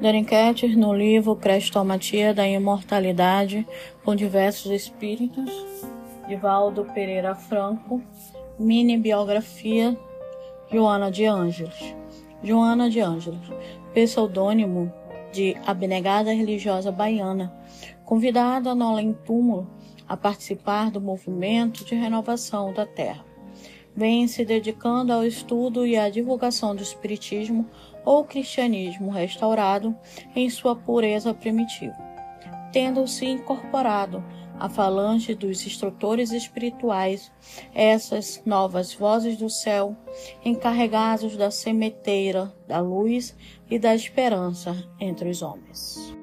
dar enquetes no livro Crestomatia da Imortalidade com diversos espíritos, de Valdo Pereira Franco, mini biografia Joana de Ângeles. Joana de Ângeles, pseudônimo de abnegada religiosa baiana, convidada no além-túmulo a participar do movimento de renovação da Terra. Vem se dedicando ao estudo e à divulgação do Espiritismo ou cristianismo restaurado em sua pureza primitiva, tendo-se incorporado à falange dos instrutores espirituais, essas novas vozes do céu, encarregados da semeteira da luz e da esperança entre os homens.